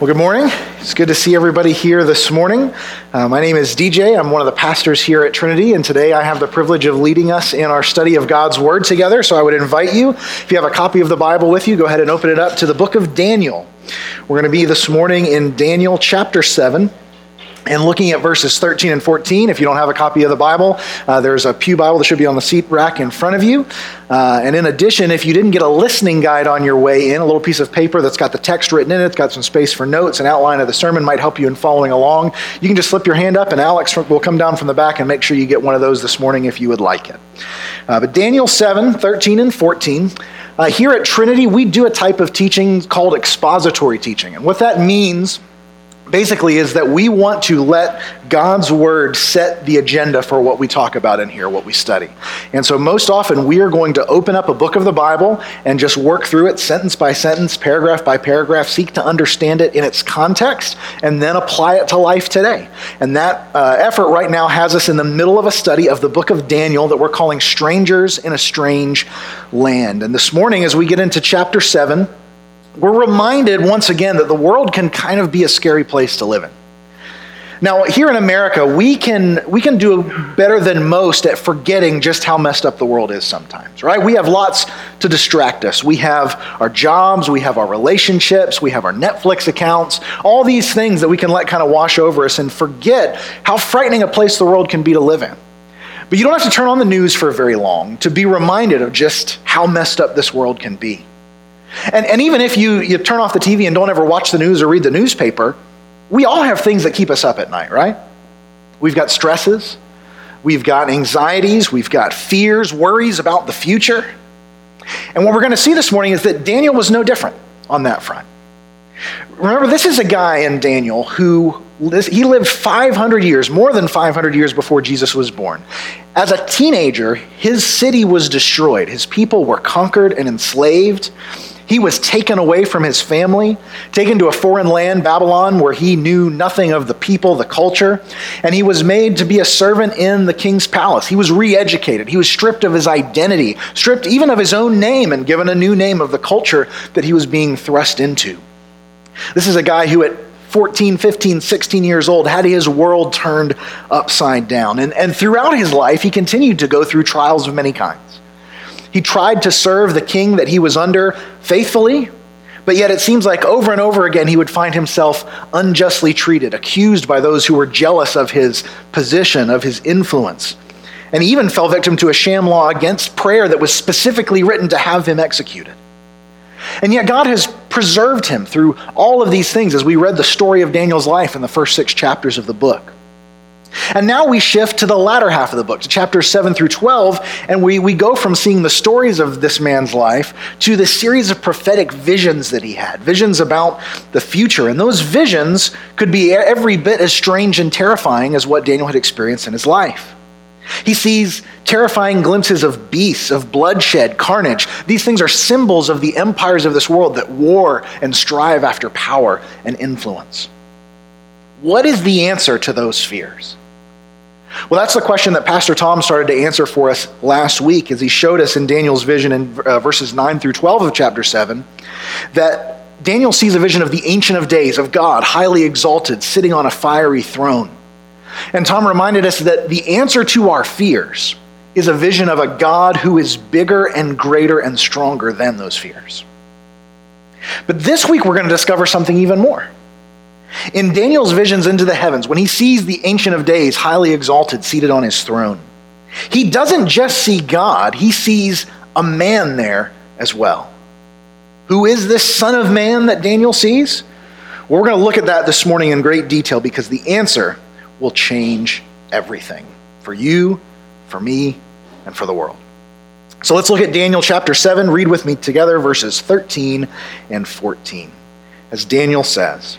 Well, good morning. It's good to see everybody here this morning. Uh, my name is DJ. I'm one of the pastors here at Trinity, and today I have the privilege of leading us in our study of God's Word together. So I would invite you, if you have a copy of the Bible with you, go ahead and open it up to the book of Daniel. We're going to be this morning in Daniel chapter 7 and looking at verses 13 and 14. If you don't have a copy of the Bible, uh, there's a Pew Bible that should be on the seat rack in front of you. Uh, and in addition, if you didn't get a listening guide on your way in, a little piece of paper that's got the text written in it, it's got some space for notes, an outline of the sermon might help you in following along. You can just slip your hand up, and Alex will come down from the back and make sure you get one of those this morning if you would like it. Uh, but Daniel 7, 13, and 14. Uh, here at Trinity, we do a type of teaching called expository teaching. And what that means basically is that we want to let God's word set the agenda for what we talk about in here, what we study. And so, most often, we are going to open up a book of the Bible and just work through it sentence by sentence, paragraph by paragraph, seek to understand it in its context, and then apply it to life today. And that uh, effort right now has us in the middle of a study of the book of Daniel that we're calling Strangers in a Strange Land. And this morning, as we get into chapter 7, we're reminded once again that the world can kind of be a scary place to live in. Now, here in America, we can, we can do better than most at forgetting just how messed up the world is sometimes, right? We have lots to distract us. We have our jobs, we have our relationships, we have our Netflix accounts, all these things that we can let kind of wash over us and forget how frightening a place the world can be to live in. But you don't have to turn on the news for very long to be reminded of just how messed up this world can be. And, and even if you, you turn off the TV and don't ever watch the news or read the newspaper, we all have things that keep us up at night, right? We've got stresses, we've got anxieties, we've got fears, worries about the future. And what we're going to see this morning is that Daniel was no different on that front. Remember, this is a guy in Daniel who he lived 500 years, more than 500 years before Jesus was born. As a teenager, his city was destroyed. His people were conquered and enslaved. He was taken away from his family, taken to a foreign land, Babylon, where he knew nothing of the people, the culture, and he was made to be a servant in the king's palace. He was re educated. He was stripped of his identity, stripped even of his own name, and given a new name of the culture that he was being thrust into. This is a guy who, at 14, 15, 16 years old, had his world turned upside down. And, and throughout his life, he continued to go through trials of many kinds. He tried to serve the king that he was under faithfully, but yet it seems like over and over again he would find himself unjustly treated, accused by those who were jealous of his position, of his influence. And he even fell victim to a sham law against prayer that was specifically written to have him executed. And yet God has preserved him through all of these things as we read the story of Daniel's life in the first six chapters of the book. And now we shift to the latter half of the book, to chapters 7 through 12, and we, we go from seeing the stories of this man's life to the series of prophetic visions that he had, visions about the future. And those visions could be every bit as strange and terrifying as what Daniel had experienced in his life. He sees terrifying glimpses of beasts, of bloodshed, carnage. These things are symbols of the empires of this world that war and strive after power and influence. What is the answer to those fears? Well, that's the question that Pastor Tom started to answer for us last week as he showed us in Daniel's vision in uh, verses 9 through 12 of chapter 7 that Daniel sees a vision of the Ancient of Days, of God, highly exalted, sitting on a fiery throne. And Tom reminded us that the answer to our fears is a vision of a God who is bigger and greater and stronger than those fears. But this week we're going to discover something even more. In Daniel's visions into the heavens, when he sees the Ancient of Days highly exalted seated on his throne, he doesn't just see God, he sees a man there as well. Who is this Son of Man that Daniel sees? Well, we're going to look at that this morning in great detail because the answer will change everything for you, for me, and for the world. So let's look at Daniel chapter 7. Read with me together verses 13 and 14. As Daniel says,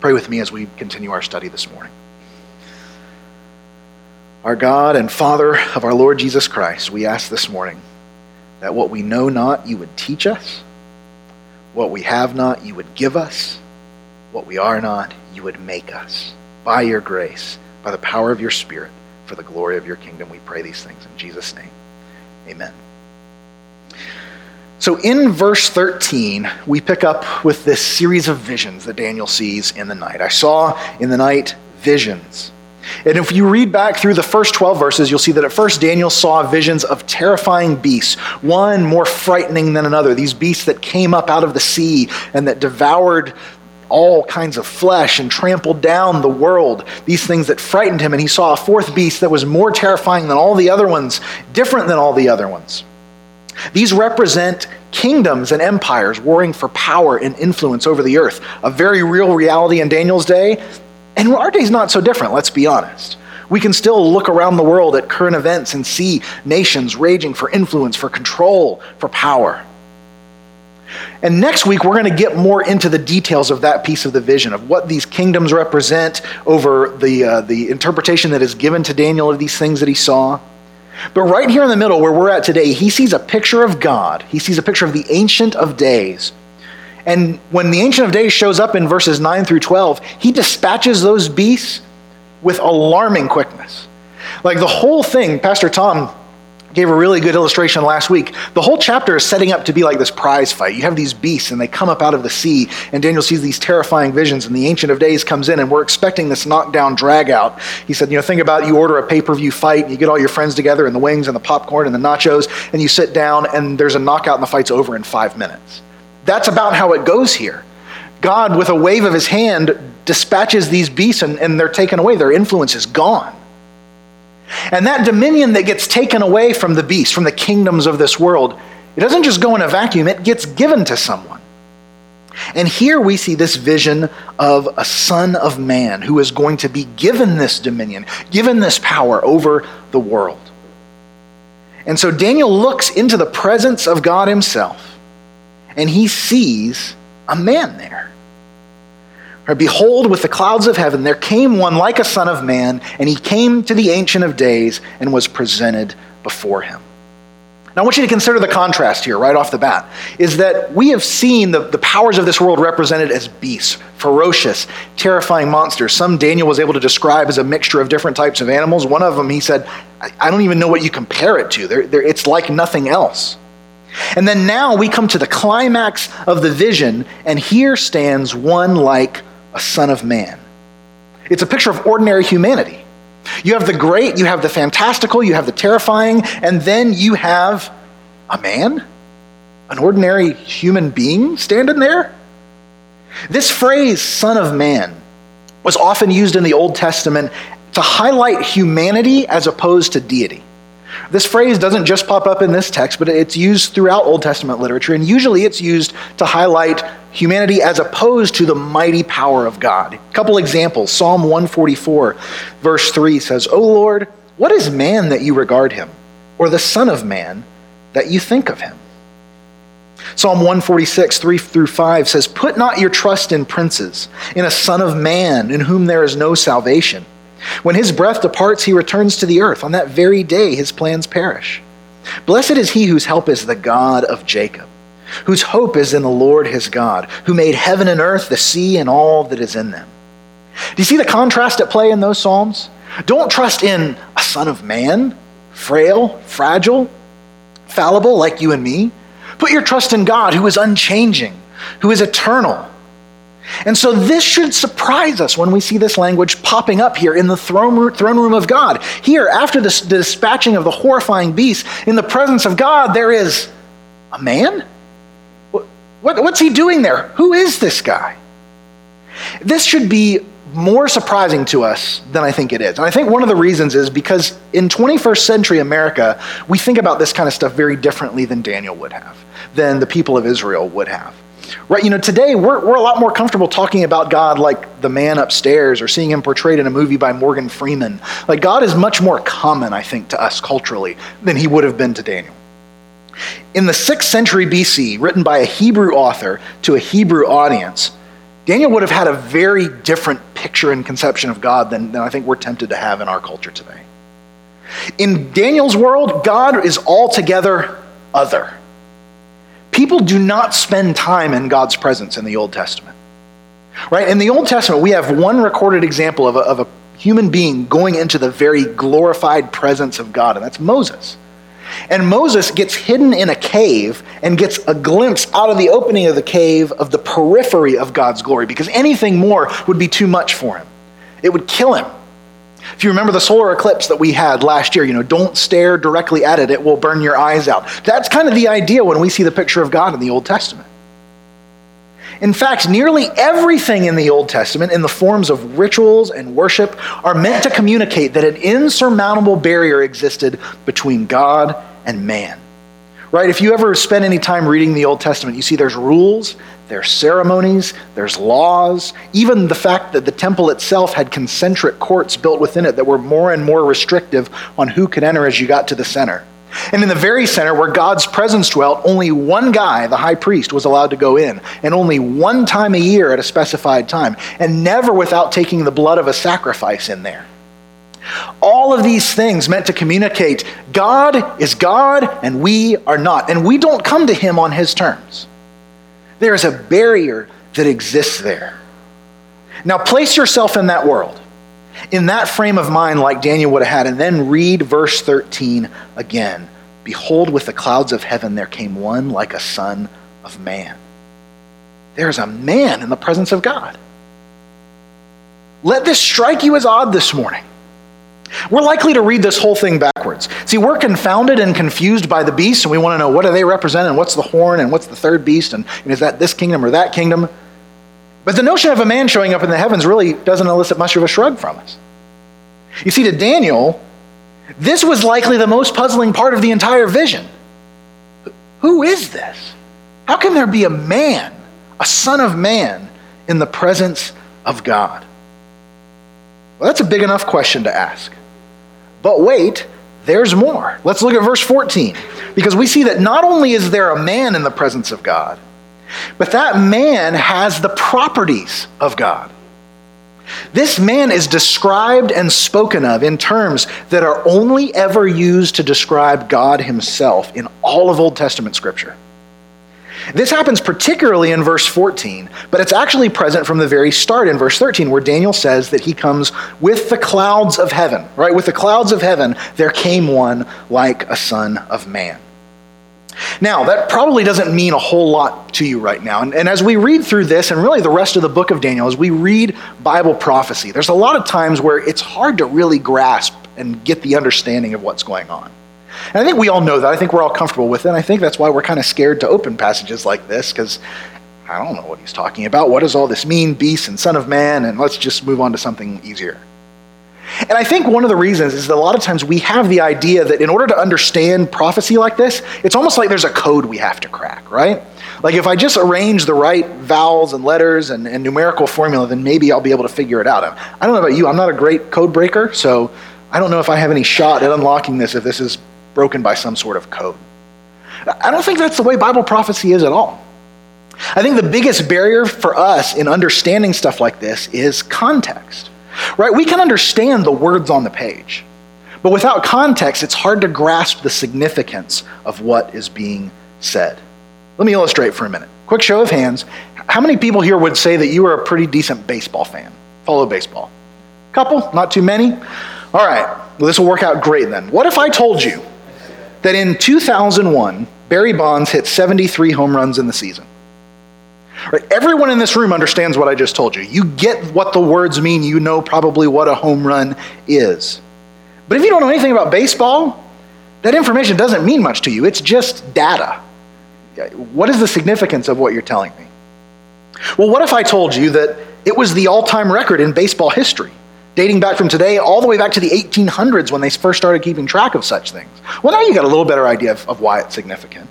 Pray with me as we continue our study this morning. Our God and Father of our Lord Jesus Christ, we ask this morning that what we know not, you would teach us, what we have not, you would give us, what we are not, you would make us. By your grace, by the power of your Spirit, for the glory of your kingdom, we pray these things in Jesus' name. Amen. So in verse 13, we pick up with this series of visions that Daniel sees in the night. I saw in the night visions. And if you read back through the first 12 verses, you'll see that at first Daniel saw visions of terrifying beasts, one more frightening than another. These beasts that came up out of the sea and that devoured all kinds of flesh and trampled down the world. These things that frightened him. And he saw a fourth beast that was more terrifying than all the other ones, different than all the other ones. These represent kingdoms and empires warring for power and influence over the earth, a very real reality in Daniel's day. And our day's not so different, let's be honest. We can still look around the world at current events and see nations raging for influence, for control, for power. And next week, we're going to get more into the details of that piece of the vision, of what these kingdoms represent over the, uh, the interpretation that is given to Daniel of these things that he saw. But right here in the middle, where we're at today, he sees a picture of God. He sees a picture of the Ancient of Days. And when the Ancient of Days shows up in verses 9 through 12, he dispatches those beasts with alarming quickness. Like the whole thing, Pastor Tom gave a really good illustration last week. The whole chapter is setting up to be like this prize fight. You have these beasts, and they come up out of the sea, and Daniel sees these terrifying visions, and the Ancient of Days comes in, and we're expecting this knockdown drag out. He said, You know, think about it, you order a pay per view fight, and you get all your friends together, and the wings, and the popcorn, and the nachos, and you sit down, and there's a knockout, and the fight's over in five minutes. That's about how it goes here. God, with a wave of his hand, dispatches these beasts, and, and they're taken away. Their influence is gone. And that dominion that gets taken away from the beast, from the kingdoms of this world, it doesn't just go in a vacuum, it gets given to someone. And here we see this vision of a son of man who is going to be given this dominion, given this power over the world. And so Daniel looks into the presence of God himself, and he sees a man there. Behold, with the clouds of heaven, there came one like a son of man, and he came to the Ancient of Days and was presented before him. Now, I want you to consider the contrast here right off the bat is that we have seen the, the powers of this world represented as beasts, ferocious, terrifying monsters. Some Daniel was able to describe as a mixture of different types of animals. One of them, he said, I, I don't even know what you compare it to. They're, they're, it's like nothing else. And then now we come to the climax of the vision, and here stands one like a son of man. It's a picture of ordinary humanity. You have the great, you have the fantastical, you have the terrifying, and then you have a man, an ordinary human being standing there. This phrase, son of man, was often used in the Old Testament to highlight humanity as opposed to deity. This phrase doesn't just pop up in this text, but it's used throughout Old Testament literature, and usually it's used to highlight humanity as opposed to the mighty power of God. A couple examples Psalm 144, verse 3 says, O Lord, what is man that you regard him, or the Son of Man that you think of him? Psalm 146, 3 through 5 says, Put not your trust in princes, in a son of man in whom there is no salvation. When his breath departs, he returns to the earth. On that very day, his plans perish. Blessed is he whose help is the God of Jacob, whose hope is in the Lord his God, who made heaven and earth, the sea, and all that is in them. Do you see the contrast at play in those Psalms? Don't trust in a son of man, frail, fragile, fallible like you and me. Put your trust in God, who is unchanging, who is eternal, and so this should surprise us when we see this language popping up here in the throne room of God. Here, after the dispatching of the horrifying beast, in the presence of God, there is a man? what's he doing there? Who is this guy? This should be more surprising to us than I think it is. And I think one of the reasons is because in 21st century America, we think about this kind of stuff very differently than Daniel would have, than the people of Israel would have. Right? You know, today we're, we're a lot more comfortable talking about God like the man upstairs or seeing him portrayed in a movie by Morgan Freeman. Like, God is much more common, I think, to us culturally than he would have been to Daniel. In the 6th century BC, written by a Hebrew author to a Hebrew audience, Daniel would have had a very different picture and conception of God than, than I think we're tempted to have in our culture today. In Daniel's world, God is altogether other. People do not spend time in God's presence in the Old Testament. Right? In the Old Testament, we have one recorded example of a, of a human being going into the very glorified presence of God, and that's Moses. And Moses gets hidden in a cave and gets a glimpse out of the opening of the cave of the periphery of God's glory because anything more would be too much for him. It would kill him. If you remember the solar eclipse that we had last year, you know, don't stare directly at it, it will burn your eyes out. That's kind of the idea when we see the picture of God in the Old Testament. In fact, nearly everything in the Old Testament, in the forms of rituals and worship, are meant to communicate that an insurmountable barrier existed between God and man. Right? If you ever spend any time reading the Old Testament, you see there's rules, there's ceremonies, there's laws, even the fact that the temple itself had concentric courts built within it that were more and more restrictive on who could enter as you got to the center. And in the very center where God's presence dwelt, only one guy, the high priest, was allowed to go in, and only one time a year at a specified time, and never without taking the blood of a sacrifice in there. All of these things meant to communicate God is God and we are not. And we don't come to him on his terms. There is a barrier that exists there. Now, place yourself in that world in that frame of mind, like Daniel would have had, and then read verse 13 again. Behold, with the clouds of heaven there came one like a son of man. There's a man in the presence of God. Let this strike you as odd this morning. We're likely to read this whole thing backwards. See, we're confounded and confused by the beasts, and we want to know what do they represent, and what's the horn, and what's the third beast, and, and is that this kingdom or that kingdom? But the notion of a man showing up in the heavens really doesn't elicit much of a shrug from us. You see, to Daniel, this was likely the most puzzling part of the entire vision. Who is this? How can there be a man, a son of man, in the presence of God? Well, that's a big enough question to ask. But wait, there's more. Let's look at verse 14, because we see that not only is there a man in the presence of God, but that man has the properties of God. This man is described and spoken of in terms that are only ever used to describe God himself in all of Old Testament scripture. This happens particularly in verse 14, but it's actually present from the very start in verse 13, where Daniel says that he comes with the clouds of heaven, right? With the clouds of heaven, there came one like a son of man. Now, that probably doesn't mean a whole lot to you right now. And, and, as we read through this, and really the rest of the book of Daniel, as we read Bible prophecy, there's a lot of times where it's hard to really grasp and get the understanding of what's going on. And I think we all know that. I think we're all comfortable with it. And I think that's why we're kind of scared to open passages like this, because I don't know what he's talking about. What does all this mean, beast and son of man? And let's just move on to something easier. And I think one of the reasons is that a lot of times we have the idea that in order to understand prophecy like this, it's almost like there's a code we have to crack, right? Like if I just arrange the right vowels and letters and, and numerical formula, then maybe I'll be able to figure it out. I don't know about you, I'm not a great code breaker, so I don't know if I have any shot at unlocking this if this is broken by some sort of code. I don't think that's the way Bible prophecy is at all. I think the biggest barrier for us in understanding stuff like this is context. Right? We can understand the words on the page, but without context, it's hard to grasp the significance of what is being said. Let me illustrate for a minute. Quick show of hands. How many people here would say that you are a pretty decent baseball fan? Follow baseball. Couple? Not too many? All right. Well, this will work out great then. What if I told you that in 2001, Barry Bonds hit 73 home runs in the season? Right? Everyone in this room understands what I just told you. You get what the words mean, you know probably what a home run is. But if you don't know anything about baseball, that information doesn't mean much to you. It's just data. What is the significance of what you're telling me? Well, what if I told you that it was the all time record in baseball history, dating back from today all the way back to the 1800s when they first started keeping track of such things? Well, now you got a little better idea of, of why it's significant.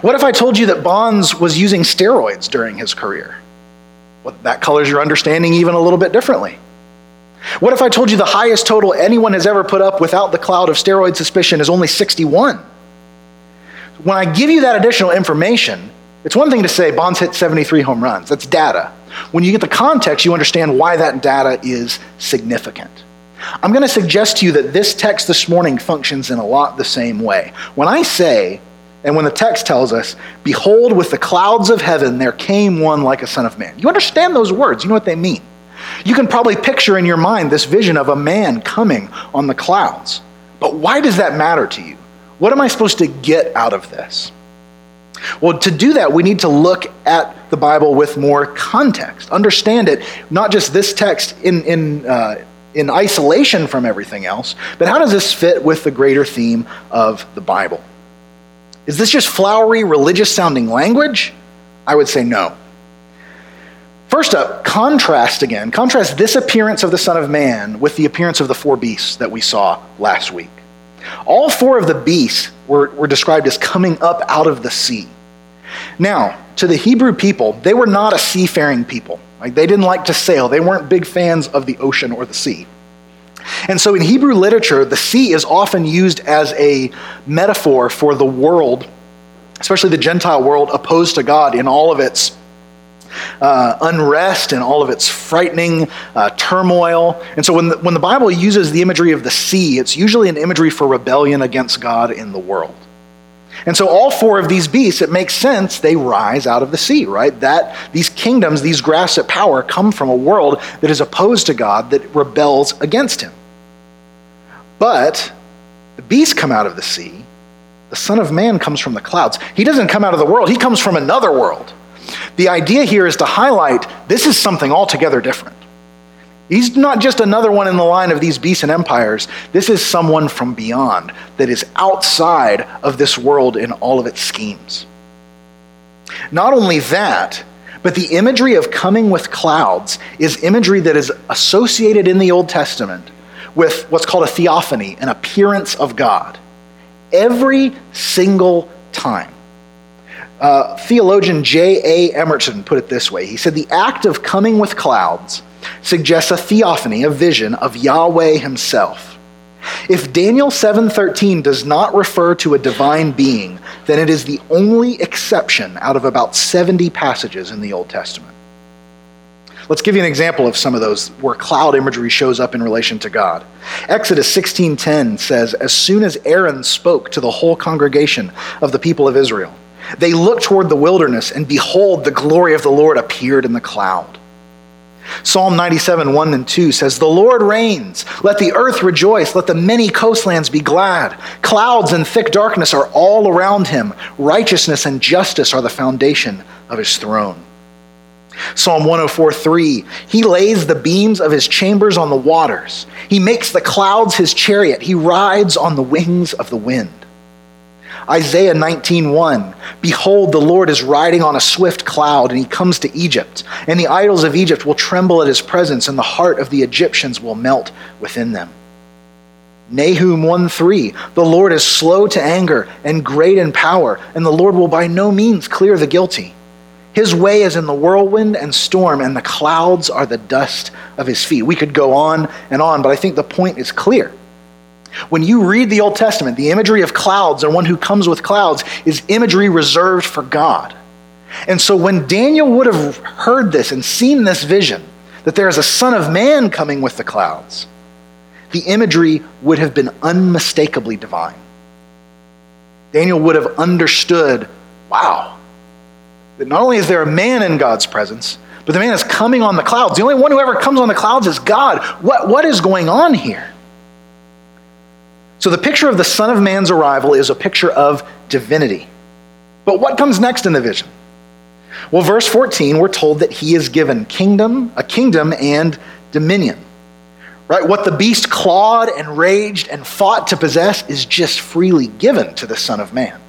What if I told you that Bonds was using steroids during his career? Well, that colors your understanding even a little bit differently. What if I told you the highest total anyone has ever put up without the cloud of steroid suspicion is only 61? When I give you that additional information, it's one thing to say Bonds hit 73 home runs. That's data. When you get the context, you understand why that data is significant. I'm going to suggest to you that this text this morning functions in a lot the same way. When I say, and when the text tells us, Behold, with the clouds of heaven there came one like a son of man, you understand those words, you know what they mean. You can probably picture in your mind this vision of a man coming on the clouds. But why does that matter to you? What am I supposed to get out of this? Well, to do that, we need to look at the Bible with more context, understand it, not just this text in, in, uh, in isolation from everything else, but how does this fit with the greater theme of the Bible? Is this just flowery, religious sounding language? I would say no. First up, contrast again. Contrast this appearance of the Son of Man with the appearance of the four beasts that we saw last week. All four of the beasts were, were described as coming up out of the sea. Now, to the Hebrew people, they were not a seafaring people. Like they didn't like to sail. They weren't big fans of the ocean or the sea. And so in Hebrew literature, the sea is often used as a metaphor for the world, especially the Gentile world opposed to God in all of its uh, unrest and all of its frightening uh, turmoil. And so when the, when the Bible uses the imagery of the sea, it's usually an imagery for rebellion against God in the world. And so all four of these beasts, it makes sense they rise out of the sea, right? That these kingdoms, these grasps at power come from a world that is opposed to God, that rebels against him. But the beasts come out of the sea. The Son of Man comes from the clouds. He doesn't come out of the world, he comes from another world. The idea here is to highlight this is something altogether different. He's not just another one in the line of these beasts and empires. This is someone from beyond that is outside of this world in all of its schemes. Not only that, but the imagery of coming with clouds is imagery that is associated in the Old Testament with what's called a theophany, an appearance of God. Every single time. Uh, theologian J.A. Emerton put it this way He said, The act of coming with clouds suggests a theophany, a vision of Yahweh himself. If Daniel 7:13 does not refer to a divine being, then it is the only exception out of about 70 passages in the Old Testament. Let's give you an example of some of those where cloud imagery shows up in relation to God. Exodus 16:10 says, "As soon as Aaron spoke to the whole congregation of the people of Israel, they looked toward the wilderness, and behold, the glory of the Lord appeared in the cloud." Psalm 97, 1 and 2 says, The Lord reigns. Let the earth rejoice. Let the many coastlands be glad. Clouds and thick darkness are all around him. Righteousness and justice are the foundation of his throne. Psalm 104, 3 He lays the beams of his chambers on the waters. He makes the clouds his chariot. He rides on the wings of the wind. Isaiah 19:1 Behold the Lord is riding on a swift cloud and he comes to Egypt and the idols of Egypt will tremble at his presence and the heart of the Egyptians will melt within them. Nahum 1:3 The Lord is slow to anger and great in power and the Lord will by no means clear the guilty. His way is in the whirlwind and storm and the clouds are the dust of his feet. We could go on and on but I think the point is clear. When you read the Old Testament, the imagery of clouds and one who comes with clouds is imagery reserved for God. And so when Daniel would have heard this and seen this vision, that there is a Son of Man coming with the clouds, the imagery would have been unmistakably divine. Daniel would have understood wow, that not only is there a man in God's presence, but the man is coming on the clouds. The only one who ever comes on the clouds is God. What, what is going on here? So the picture of the Son of Man's arrival is a picture of divinity. But what comes next in the vision? Well, verse 14, we're told that he is given kingdom, a kingdom and dominion. Right? What the beast clawed and raged and fought to possess is just freely given to the Son of Man.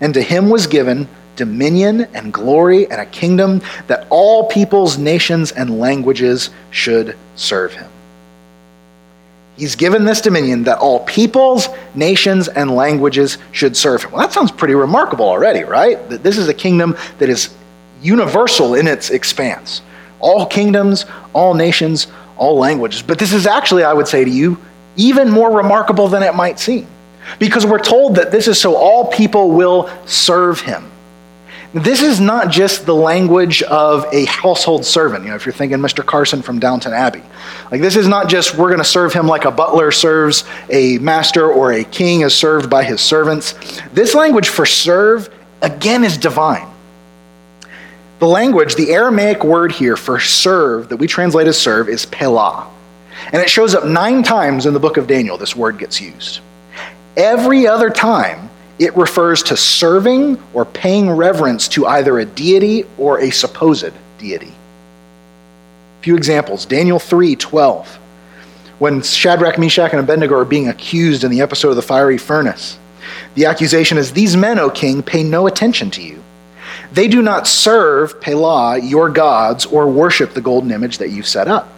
And to him was given dominion and glory and a kingdom that all peoples, nations, and languages should serve him. He's given this dominion that all peoples, nations, and languages should serve him. Well, that sounds pretty remarkable already, right? That this is a kingdom that is universal in its expanse. All kingdoms, all nations, all languages. But this is actually, I would say to you, even more remarkable than it might seem. Because we're told that this is so all people will serve him. This is not just the language of a household servant. You know, if you're thinking Mr. Carson from Downton Abbey, like this is not just we're going to serve him like a butler serves a master or a king is served by his servants. This language for serve, again, is divine. The language, the Aramaic word here for serve that we translate as serve is pelah. And it shows up nine times in the book of Daniel, this word gets used. Every other time, it refers to serving or paying reverence to either a deity or a supposed deity. A few examples Daniel 3 12. When Shadrach, Meshach, and Abednego are being accused in the episode of the fiery furnace, the accusation is These men, O king, pay no attention to you. They do not serve Pelah, your gods, or worship the golden image that you've set up.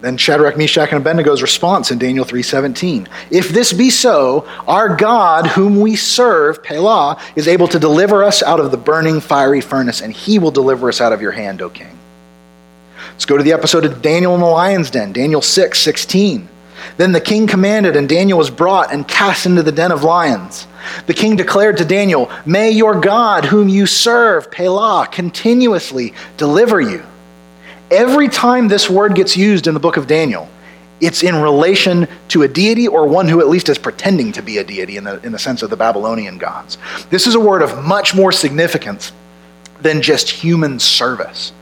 Then Shadrach, Meshach, and Abednego's response in Daniel 3:17. If this be so, our God, whom we serve, Pelah, is able to deliver us out of the burning fiery furnace, and he will deliver us out of your hand, O king. Let's go to the episode of Daniel in the lion's den, Daniel 6, 16. Then the king commanded, and Daniel was brought and cast into the den of lions. The king declared to Daniel, May your God, whom you serve, Pelah, continuously deliver you. Every time this word gets used in the book of Daniel, it's in relation to a deity or one who at least is pretending to be a deity in the, in the sense of the Babylonian gods. This is a word of much more significance than just human service.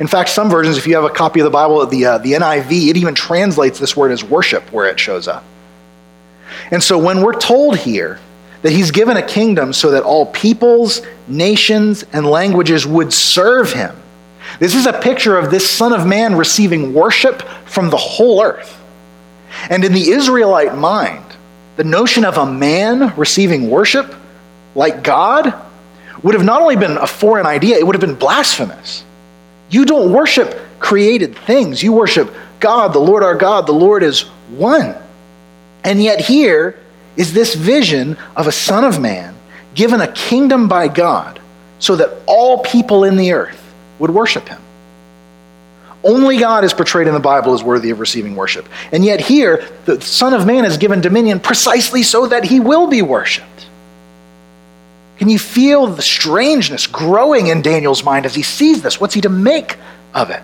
In fact, some versions, if you have a copy of the Bible, the, uh, the NIV, it even translates this word as worship where it shows up. And so when we're told here that he's given a kingdom so that all peoples, nations, and languages would serve him, this is a picture of this Son of Man receiving worship from the whole earth. And in the Israelite mind, the notion of a man receiving worship like God would have not only been a foreign idea, it would have been blasphemous. You don't worship created things, you worship God, the Lord our God. The Lord is one. And yet, here is this vision of a Son of Man given a kingdom by God so that all people in the earth would worship him. Only God is portrayed in the Bible as worthy of receiving worship. And yet, here, the Son of Man is given dominion precisely so that he will be worshiped. Can you feel the strangeness growing in Daniel's mind as he sees this? What's he to make of it?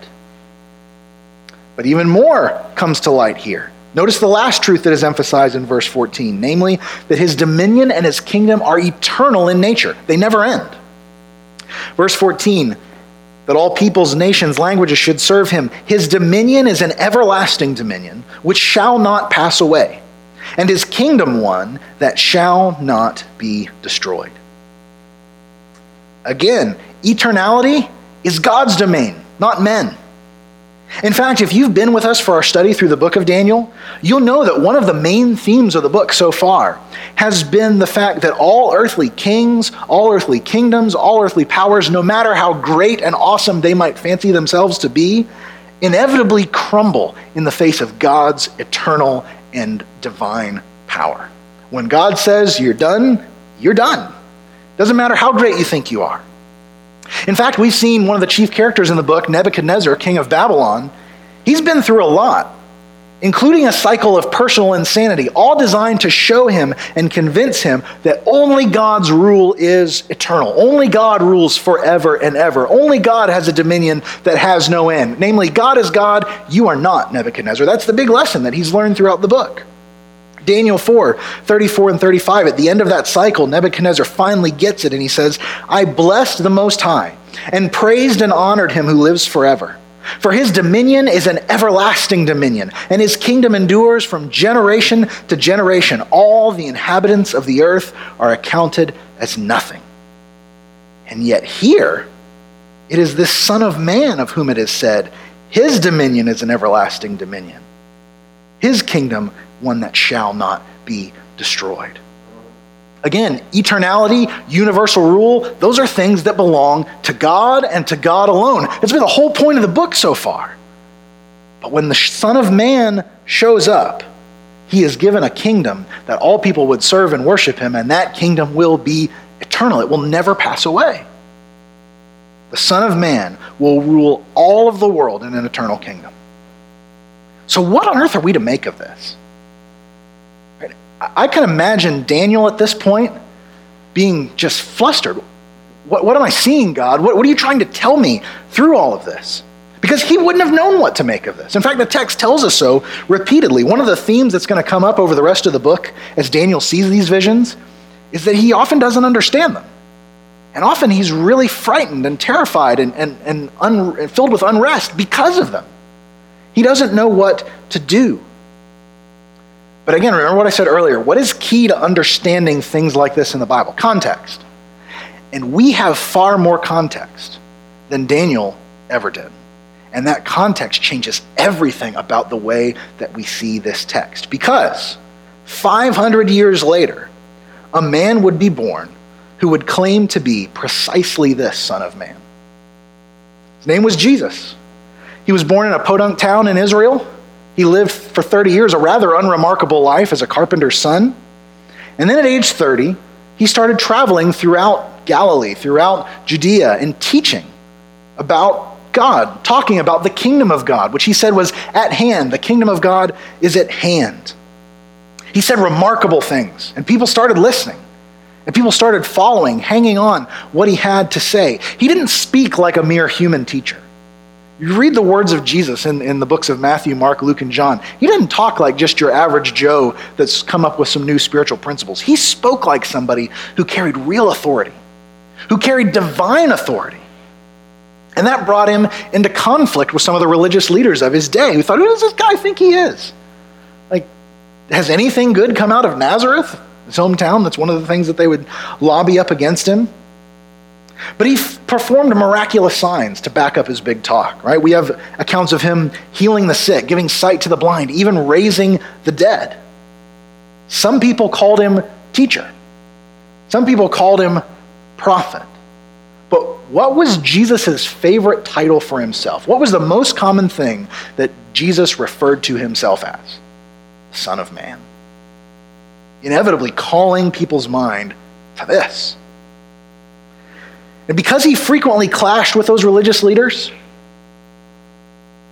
But even more comes to light here. Notice the last truth that is emphasized in verse 14, namely that his dominion and his kingdom are eternal in nature, they never end. Verse 14, that all peoples, nations, languages should serve him. His dominion is an everlasting dominion which shall not pass away, and his kingdom one that shall not be destroyed. Again, eternality is God's domain, not men. In fact, if you've been with us for our study through the book of Daniel, you'll know that one of the main themes of the book so far has been the fact that all earthly kings, all earthly kingdoms, all earthly powers, no matter how great and awesome they might fancy themselves to be, inevitably crumble in the face of God's eternal and divine power. When God says you're done, you're done. Doesn't matter how great you think you are. In fact, we've seen one of the chief characters in the book, Nebuchadnezzar, king of Babylon. He's been through a lot, including a cycle of personal insanity, all designed to show him and convince him that only God's rule is eternal. Only God rules forever and ever. Only God has a dominion that has no end. Namely, God is God, you are not Nebuchadnezzar. That's the big lesson that he's learned throughout the book. Daniel 4, 34 and 35, at the end of that cycle, Nebuchadnezzar finally gets it and he says, I blessed the Most High and praised and honored him who lives forever. For his dominion is an everlasting dominion, and his kingdom endures from generation to generation. All the inhabitants of the earth are accounted as nothing. And yet, here, it is this Son of Man of whom it is said, His dominion is an everlasting dominion. His kingdom one that shall not be destroyed. Again, eternality, universal rule, those are things that belong to God and to God alone. It's been the whole point of the book so far. But when the Son of Man shows up, he is given a kingdom that all people would serve and worship him, and that kingdom will be eternal. It will never pass away. The Son of Man will rule all of the world in an eternal kingdom. So, what on earth are we to make of this? I can imagine Daniel at this point being just flustered. what, what am I seeing, God? What, what are you trying to tell me through all of this? Because he wouldn't have known what to make of this. In fact, the text tells us so repeatedly. One of the themes that's going to come up over the rest of the book as Daniel sees these visions is that he often doesn't understand them. And often he's really frightened and terrified and, and, and, un, and filled with unrest because of them. He doesn't know what to do. But again, remember what I said earlier. What is key to understanding things like this in the Bible? Context. And we have far more context than Daniel ever did. And that context changes everything about the way that we see this text. Because 500 years later, a man would be born who would claim to be precisely this Son of Man. His name was Jesus. He was born in a podunk town in Israel. He lived for 30 years, a rather unremarkable life as a carpenter's son. And then at age 30, he started traveling throughout Galilee, throughout Judea, and teaching about God, talking about the kingdom of God, which he said was at hand. The kingdom of God is at hand. He said remarkable things, and people started listening. And people started following, hanging on what he had to say. He didn't speak like a mere human teacher. You read the words of Jesus in, in the books of Matthew, Mark, Luke, and John. He didn't talk like just your average Joe that's come up with some new spiritual principles. He spoke like somebody who carried real authority, who carried divine authority. And that brought him into conflict with some of the religious leaders of his day who thought, who does this guy think he is? Like, has anything good come out of Nazareth, his hometown? That's one of the things that they would lobby up against him. But he f- performed miraculous signs to back up his big talk, right? We have accounts of him healing the sick, giving sight to the blind, even raising the dead. Some people called him teacher. Some people called him prophet. But what was Jesus' favorite title for himself? What was the most common thing that Jesus referred to himself as? Son of Man. Inevitably calling people's mind to this. And because he frequently clashed with those religious leaders,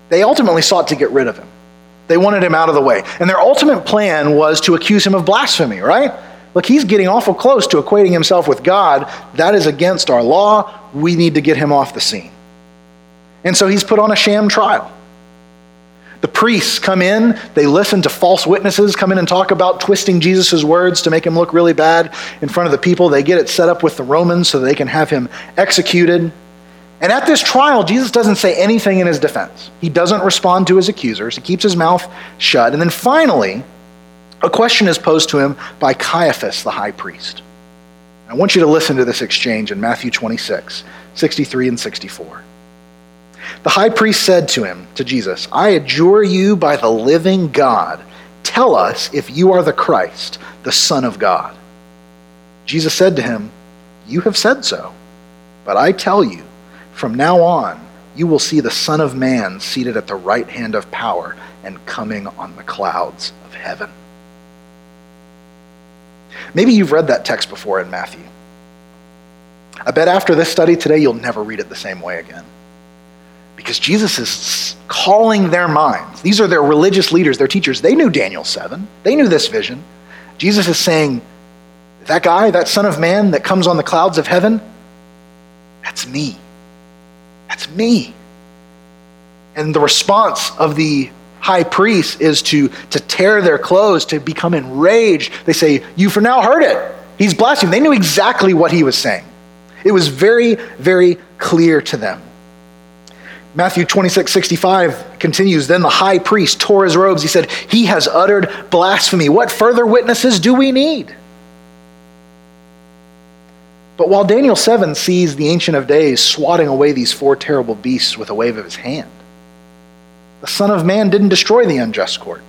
they ultimately sought to get rid of him. They wanted him out of the way. And their ultimate plan was to accuse him of blasphemy, right? Look, he's getting awful close to equating himself with God. That is against our law. We need to get him off the scene. And so he's put on a sham trial. The priests come in, they listen to false witnesses come in and talk about twisting Jesus' words to make him look really bad in front of the people. They get it set up with the Romans so they can have him executed. And at this trial, Jesus doesn't say anything in his defense. He doesn't respond to his accusers, he keeps his mouth shut. And then finally, a question is posed to him by Caiaphas, the high priest. I want you to listen to this exchange in Matthew 26, 63 and 64. The high priest said to him, to Jesus, I adjure you by the living God, tell us if you are the Christ, the Son of God. Jesus said to him, You have said so. But I tell you, from now on, you will see the Son of Man seated at the right hand of power and coming on the clouds of heaven. Maybe you've read that text before in Matthew. I bet after this study today, you'll never read it the same way again. Because Jesus is calling their minds. These are their religious leaders, their teachers. They knew Daniel 7, they knew this vision. Jesus is saying, That guy, that Son of Man that comes on the clouds of heaven, that's me. That's me. And the response of the high priest is to, to tear their clothes, to become enraged. They say, You for now heard it. He's blaspheming. They knew exactly what he was saying. It was very, very clear to them. Matthew 26, 65 continues Then the high priest tore his robes. He said, He has uttered blasphemy. What further witnesses do we need? But while Daniel 7 sees the Ancient of Days swatting away these four terrible beasts with a wave of his hand, the Son of Man didn't destroy the unjust court.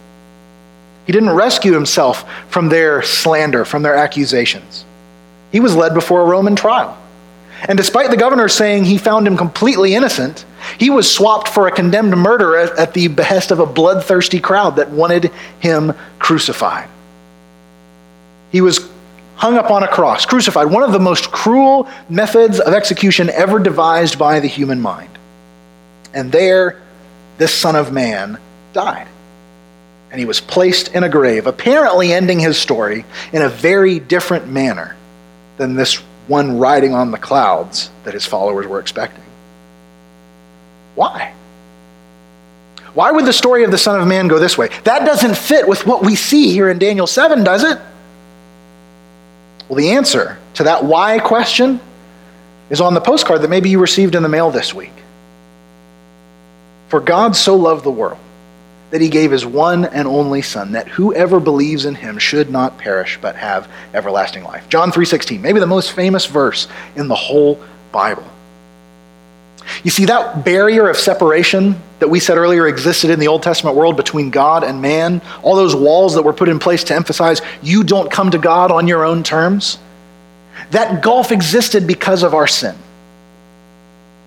He didn't rescue himself from their slander, from their accusations. He was led before a Roman trial. And despite the governor saying he found him completely innocent, he was swapped for a condemned murderer at the behest of a bloodthirsty crowd that wanted him crucified. He was hung up on a cross, crucified, one of the most cruel methods of execution ever devised by the human mind. And there, this Son of Man died. And he was placed in a grave, apparently ending his story in a very different manner than this one riding on the clouds that his followers were expecting. Why? Why would the story of the Son of Man go this way? That doesn't fit with what we see here in Daniel 7, does it? Well, the answer to that why question is on the postcard that maybe you received in the mail this week. For God so loved the world that he gave his one and only son that whoever believes in him should not perish but have everlasting life. John 3:16, maybe the most famous verse in the whole Bible. You see that barrier of separation that we said earlier existed in the Old Testament world between God and man, all those walls that were put in place to emphasize you don't come to God on your own terms. That gulf existed because of our sin.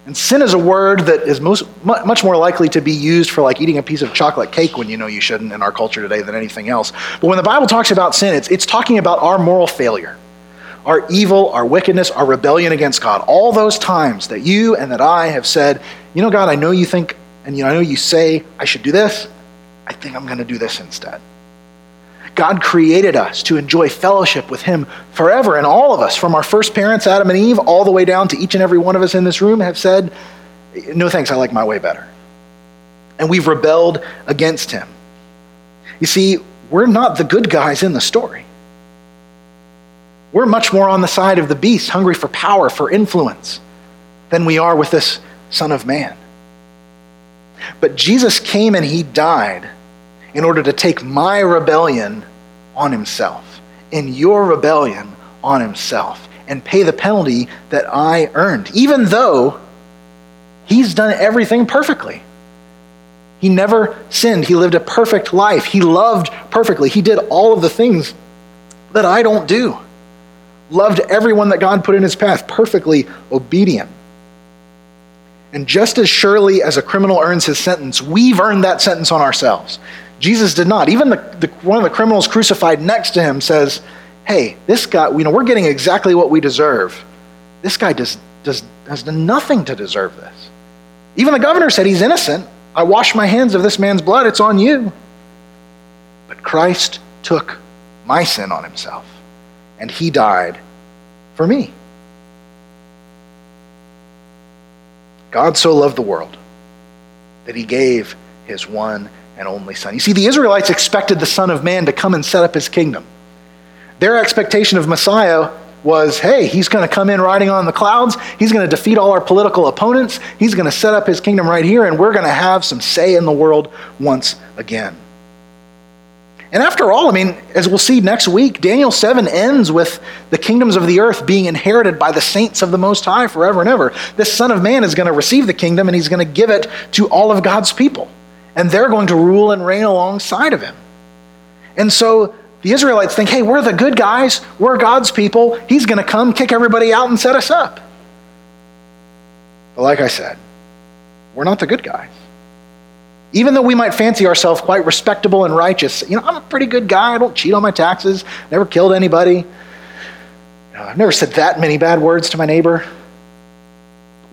And sin is a word that is most, much more likely to be used for like eating a piece of chocolate cake when you know you shouldn't in our culture today than anything else. But when the Bible talks about sin, it's, it's talking about our moral failure, our evil, our wickedness, our rebellion against God. All those times that you and that I have said, you know, God, I know you think, and you know, I know you say I should do this. I think I'm going to do this instead. God created us to enjoy fellowship with Him forever. And all of us, from our first parents, Adam and Eve, all the way down to each and every one of us in this room, have said, No thanks, I like my way better. And we've rebelled against Him. You see, we're not the good guys in the story. We're much more on the side of the beast, hungry for power, for influence, than we are with this Son of Man. But Jesus came and He died in order to take my rebellion on himself, in your rebellion on himself, and pay the penalty that I earned, even though he's done everything perfectly. He never sinned. He lived a perfect life. He loved perfectly. He did all of the things that I don't do. Loved everyone that God put in his path, perfectly obedient. And just as surely as a criminal earns his sentence, we've earned that sentence on ourselves. Jesus did not. Even the, the, one of the criminals crucified next to him says, Hey, this guy, you know, we're getting exactly what we deserve. This guy does, does, has done nothing to deserve this. Even the governor said he's innocent. I wash my hands of this man's blood. It's on you. But Christ took my sin on himself, and he died for me. God so loved the world that he gave his one and only Son. You see, the Israelites expected the Son of Man to come and set up his kingdom. Their expectation of Messiah was hey, he's going to come in riding on the clouds. He's going to defeat all our political opponents. He's going to set up his kingdom right here, and we're going to have some say in the world once again. And after all, I mean, as we'll see next week, Daniel 7 ends with the kingdoms of the earth being inherited by the saints of the Most High forever and ever. This Son of Man is going to receive the kingdom, and he's going to give it to all of God's people and they're going to rule and reign alongside of him. And so the Israelites think, hey, we're the good guys, we're God's people. He's going to come, kick everybody out, and set us up. But like I said, we're not the good guys. Even though we might fancy ourselves quite respectable and righteous, you know, I'm a pretty good guy. I don't cheat on my taxes, never killed anybody. I've never said that many bad words to my neighbor.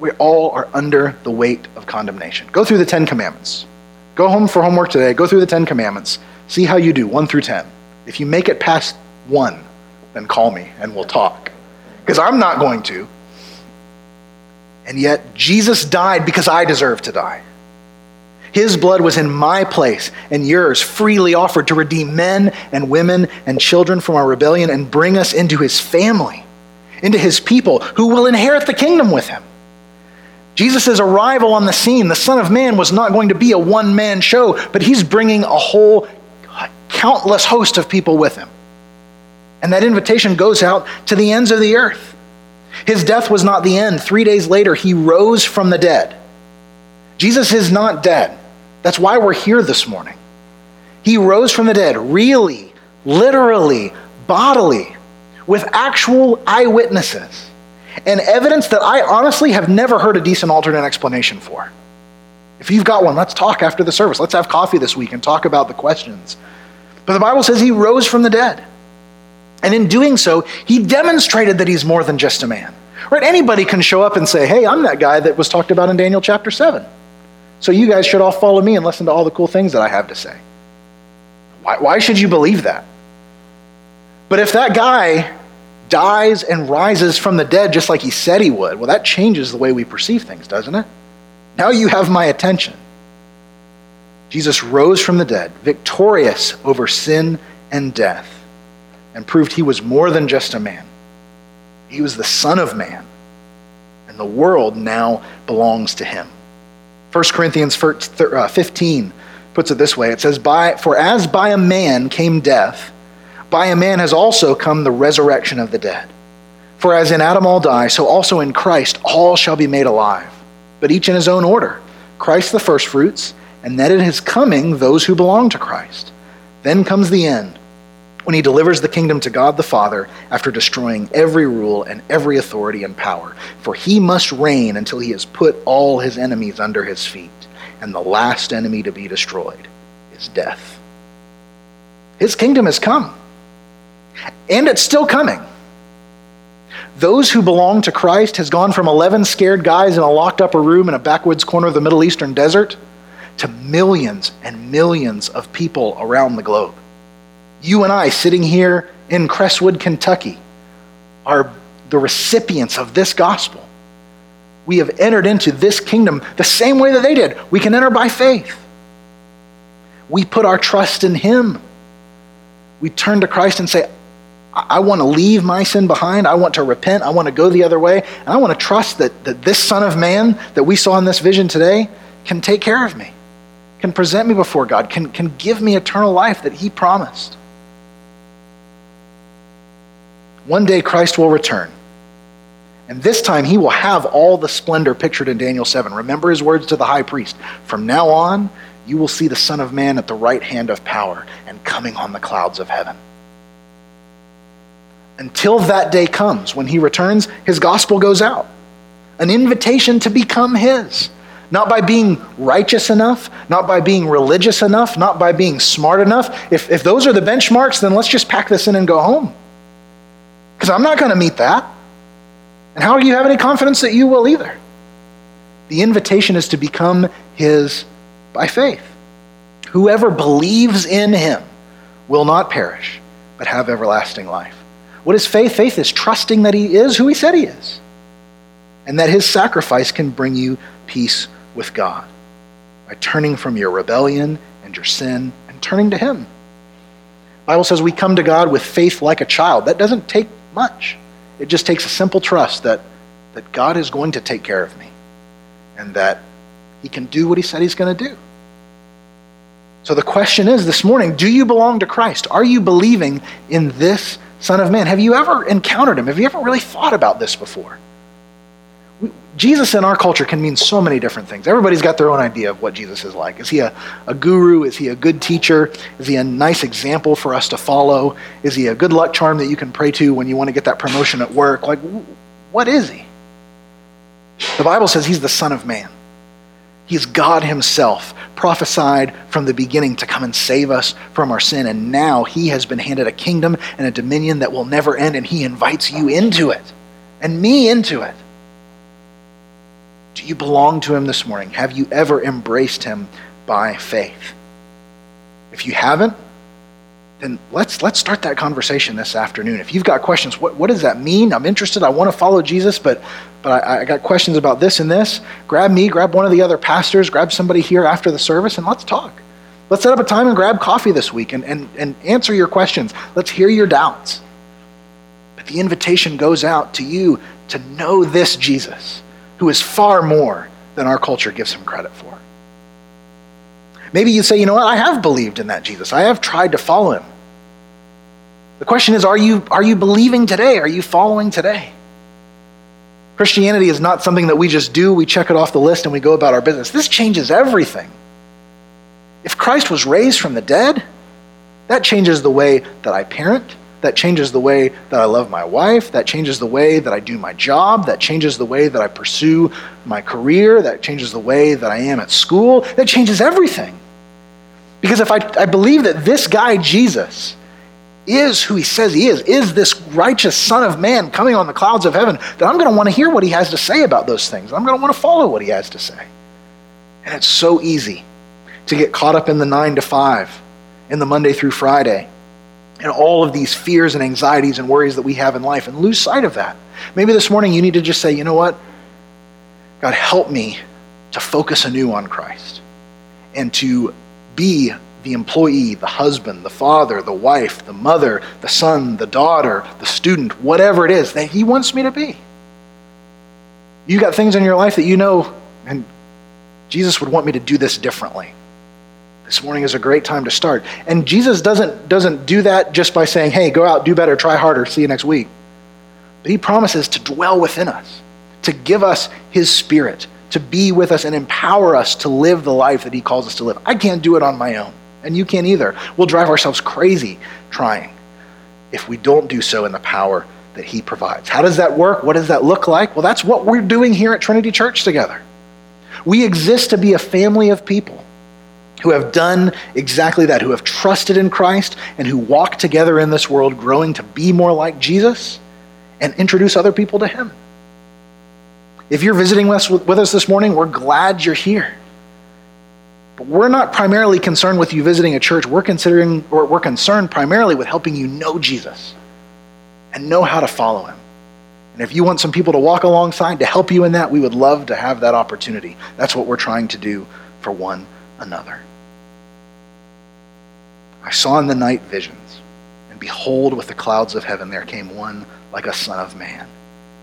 We all are under the weight of condemnation. Go through the Ten Commandments. Go home for homework today. Go through the Ten Commandments. See how you do, 1 through 10. If you make it past 1, then call me and we'll talk. Because I'm not going to. And yet, Jesus died because I deserve to die. His blood was in my place and yours, freely offered to redeem men and women and children from our rebellion and bring us into his family, into his people who will inherit the kingdom with him. Jesus' arrival on the scene, the Son of Man, was not going to be a one man show, but he's bringing a whole countless host of people with him. And that invitation goes out to the ends of the earth. His death was not the end. Three days later, he rose from the dead. Jesus is not dead. That's why we're here this morning. He rose from the dead, really, literally, bodily, with actual eyewitnesses and evidence that I honestly have never heard a decent alternate explanation for. If you've got one, let's talk after the service. Let's have coffee this week and talk about the questions. But the Bible says he rose from the dead. And in doing so, he demonstrated that he's more than just a man. Right? Anybody can show up and say, hey, I'm that guy that was talked about in Daniel chapter 7. So you guys should all follow me and listen to all the cool things that I have to say. Why, why should you believe that? But if that guy dies and rises from the dead just like he said he would, well, that changes the way we perceive things, doesn't it? Now you have my attention. Jesus rose from the dead, victorious over sin and death, and proved he was more than just a man. He was the Son of Man, and the world now belongs to him. 1 Corinthians uh, 15 puts it this way it says, by, For as by a man came death, by a man has also come the resurrection of the dead. For as in Adam all die, so also in Christ all shall be made alive, but each in his own order. Christ the firstfruits, and then at his coming, those who belong to Christ. Then comes the end, when he delivers the kingdom to God the Father after destroying every rule and every authority and power. For he must reign until he has put all his enemies under his feet and the last enemy to be destroyed is death. His kingdom has come, and it's still coming. Those who belong to Christ has gone from 11 scared guys in a locked upper room in a backwoods corner of the Middle Eastern desert to millions and millions of people around the globe. You and I, sitting here in Crestwood, Kentucky, are the recipients of this gospel we have entered into this kingdom the same way that they did. We can enter by faith. We put our trust in Him. We turn to Christ and say, I want to leave my sin behind. I want to repent. I want to go the other way. And I want to trust that, that this Son of Man that we saw in this vision today can take care of me, can present me before God, can, can give me eternal life that He promised. One day Christ will return. And this time he will have all the splendor pictured in Daniel 7. Remember his words to the high priest From now on, you will see the Son of Man at the right hand of power and coming on the clouds of heaven. Until that day comes, when he returns, his gospel goes out. An invitation to become his. Not by being righteous enough, not by being religious enough, not by being smart enough. If, if those are the benchmarks, then let's just pack this in and go home. Because I'm not going to meet that. And how do you have any confidence that you will either? The invitation is to become his by faith. Whoever believes in him will not perish, but have everlasting life. What is faith? Faith is trusting that he is who he said he is, and that his sacrifice can bring you peace with God by turning from your rebellion and your sin and turning to him. The Bible says we come to God with faith like a child. That doesn't take much. It just takes a simple trust that, that God is going to take care of me and that He can do what He said He's going to do. So the question is this morning do you belong to Christ? Are you believing in this Son of Man? Have you ever encountered Him? Have you ever really thought about this before? Jesus in our culture can mean so many different things. Everybody's got their own idea of what Jesus is like. Is he a, a guru? Is he a good teacher? Is he a nice example for us to follow? Is he a good luck charm that you can pray to when you want to get that promotion at work? Like, what is he? The Bible says he's the Son of Man. He's God Himself, prophesied from the beginning to come and save us from our sin. And now He has been handed a kingdom and a dominion that will never end, and He invites you into it and me into it. Do you belong to Him this morning? Have you ever embraced Him by faith? If you haven't, then let's, let's start that conversation this afternoon. If you've got questions, what, what does that mean? I'm interested. I want to follow Jesus, but, but I, I got questions about this and this. Grab me, grab one of the other pastors, grab somebody here after the service, and let's talk. Let's set up a time and grab coffee this week and, and, and answer your questions. Let's hear your doubts. But the invitation goes out to you to know this Jesus who is far more than our culture gives him credit for. Maybe you say, you know what, I have believed in that Jesus. I have tried to follow him. The question is, are you, are you believing today? Are you following today? Christianity is not something that we just do, we check it off the list, and we go about our business. This changes everything. If Christ was raised from the dead, that changes the way that I parent, that changes the way that I love my wife. That changes the way that I do my job. That changes the way that I pursue my career. That changes the way that I am at school. That changes everything. Because if I, I believe that this guy, Jesus, is who he says he is, is this righteous Son of Man coming on the clouds of heaven, then I'm going to want to hear what he has to say about those things. I'm going to want to follow what he has to say. And it's so easy to get caught up in the nine to five, in the Monday through Friday and all of these fears and anxieties and worries that we have in life and lose sight of that. Maybe this morning you need to just say, you know what? God, help me to focus anew on Christ and to be the employee, the husband, the father, the wife, the mother, the son, the daughter, the student, whatever it is that He wants me to be. You got things in your life that you know, and Jesus would want me to do this differently. This morning is a great time to start. And Jesus doesn't, doesn't do that just by saying, hey, go out, do better, try harder, see you next week. But He promises to dwell within us, to give us His Spirit, to be with us and empower us to live the life that He calls us to live. I can't do it on my own and you can't either. We'll drive ourselves crazy trying if we don't do so in the power that He provides. How does that work? What does that look like? Well, that's what we're doing here at Trinity Church together. We exist to be a family of people who have done exactly that, who have trusted in Christ and who walk together in this world, growing to be more like Jesus and introduce other people to Him. If you're visiting us with us this morning, we're glad you're here. But we're not primarily concerned with you visiting a church. We're considering or we're concerned primarily with helping you know Jesus and know how to follow him. And if you want some people to walk alongside to help you in that, we would love to have that opportunity. That's what we're trying to do for one another. I saw in the night visions, and behold, with the clouds of heaven there came one like a son of man.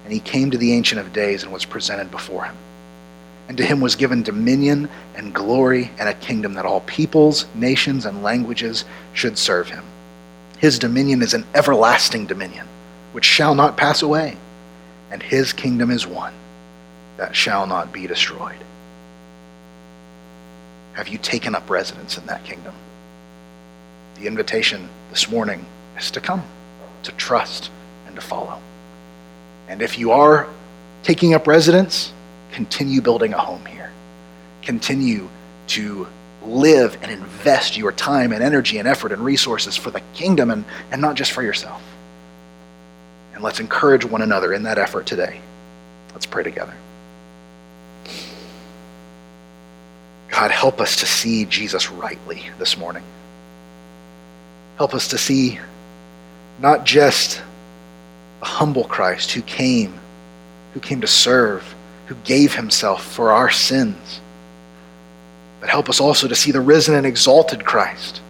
And he came to the Ancient of Days and was presented before him. And to him was given dominion and glory and a kingdom that all peoples, nations, and languages should serve him. His dominion is an everlasting dominion, which shall not pass away, and his kingdom is one that shall not be destroyed. Have you taken up residence in that kingdom? The invitation this morning is to come, to trust, and to follow. And if you are taking up residence, continue building a home here. Continue to live and invest your time and energy and effort and resources for the kingdom and, and not just for yourself. And let's encourage one another in that effort today. Let's pray together. God, help us to see Jesus rightly this morning. Help us to see not just a humble Christ who came, who came to serve, who gave himself for our sins. But help us also to see the risen and exalted Christ,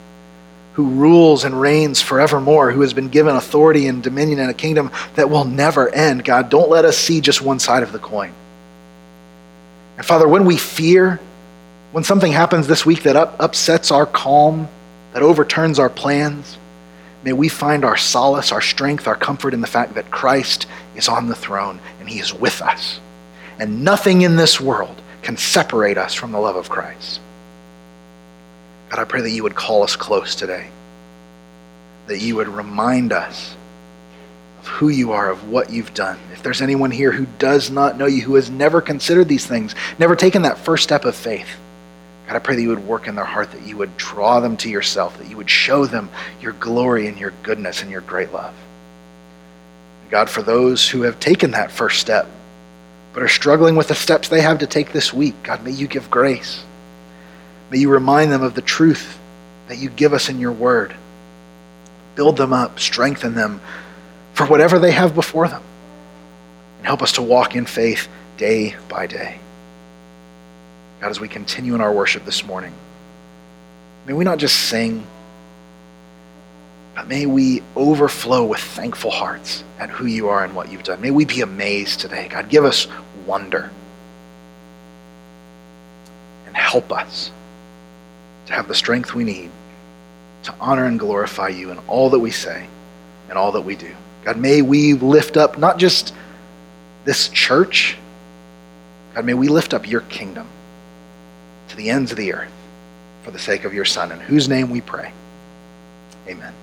who rules and reigns forevermore, who has been given authority and dominion in a kingdom that will never end. God, don't let us see just one side of the coin. And Father, when we fear, when something happens this week that up, upsets our calm, that overturns our plans, may we find our solace, our strength, our comfort in the fact that Christ is on the throne and he is with us and nothing in this world can separate us from the love of Christ. God, I pray that you would call us close today, that you would remind us of who you are, of what you've done. If there's anyone here who does not know you, who has never considered these things, never taken that first step of faith, God, I pray that you would work in their heart, that you would draw them to yourself, that you would show them your glory and your goodness and your great love. God, for those who have taken that first step, but are struggling with the steps they have to take this week, God, may you give grace. May you remind them of the truth that you give us in your word. Build them up, strengthen them for whatever they have before them, and help us to walk in faith day by day. God, as we continue in our worship this morning, may we not just sing but may we overflow with thankful hearts at who you are and what you've done. May we be amazed today. God, give us wonder. And help us to have the strength we need to honor and glorify you in all that we say and all that we do. God, may we lift up not just this church, God, may we lift up your kingdom the ends of the earth for the sake of your Son, in whose name we pray. Amen.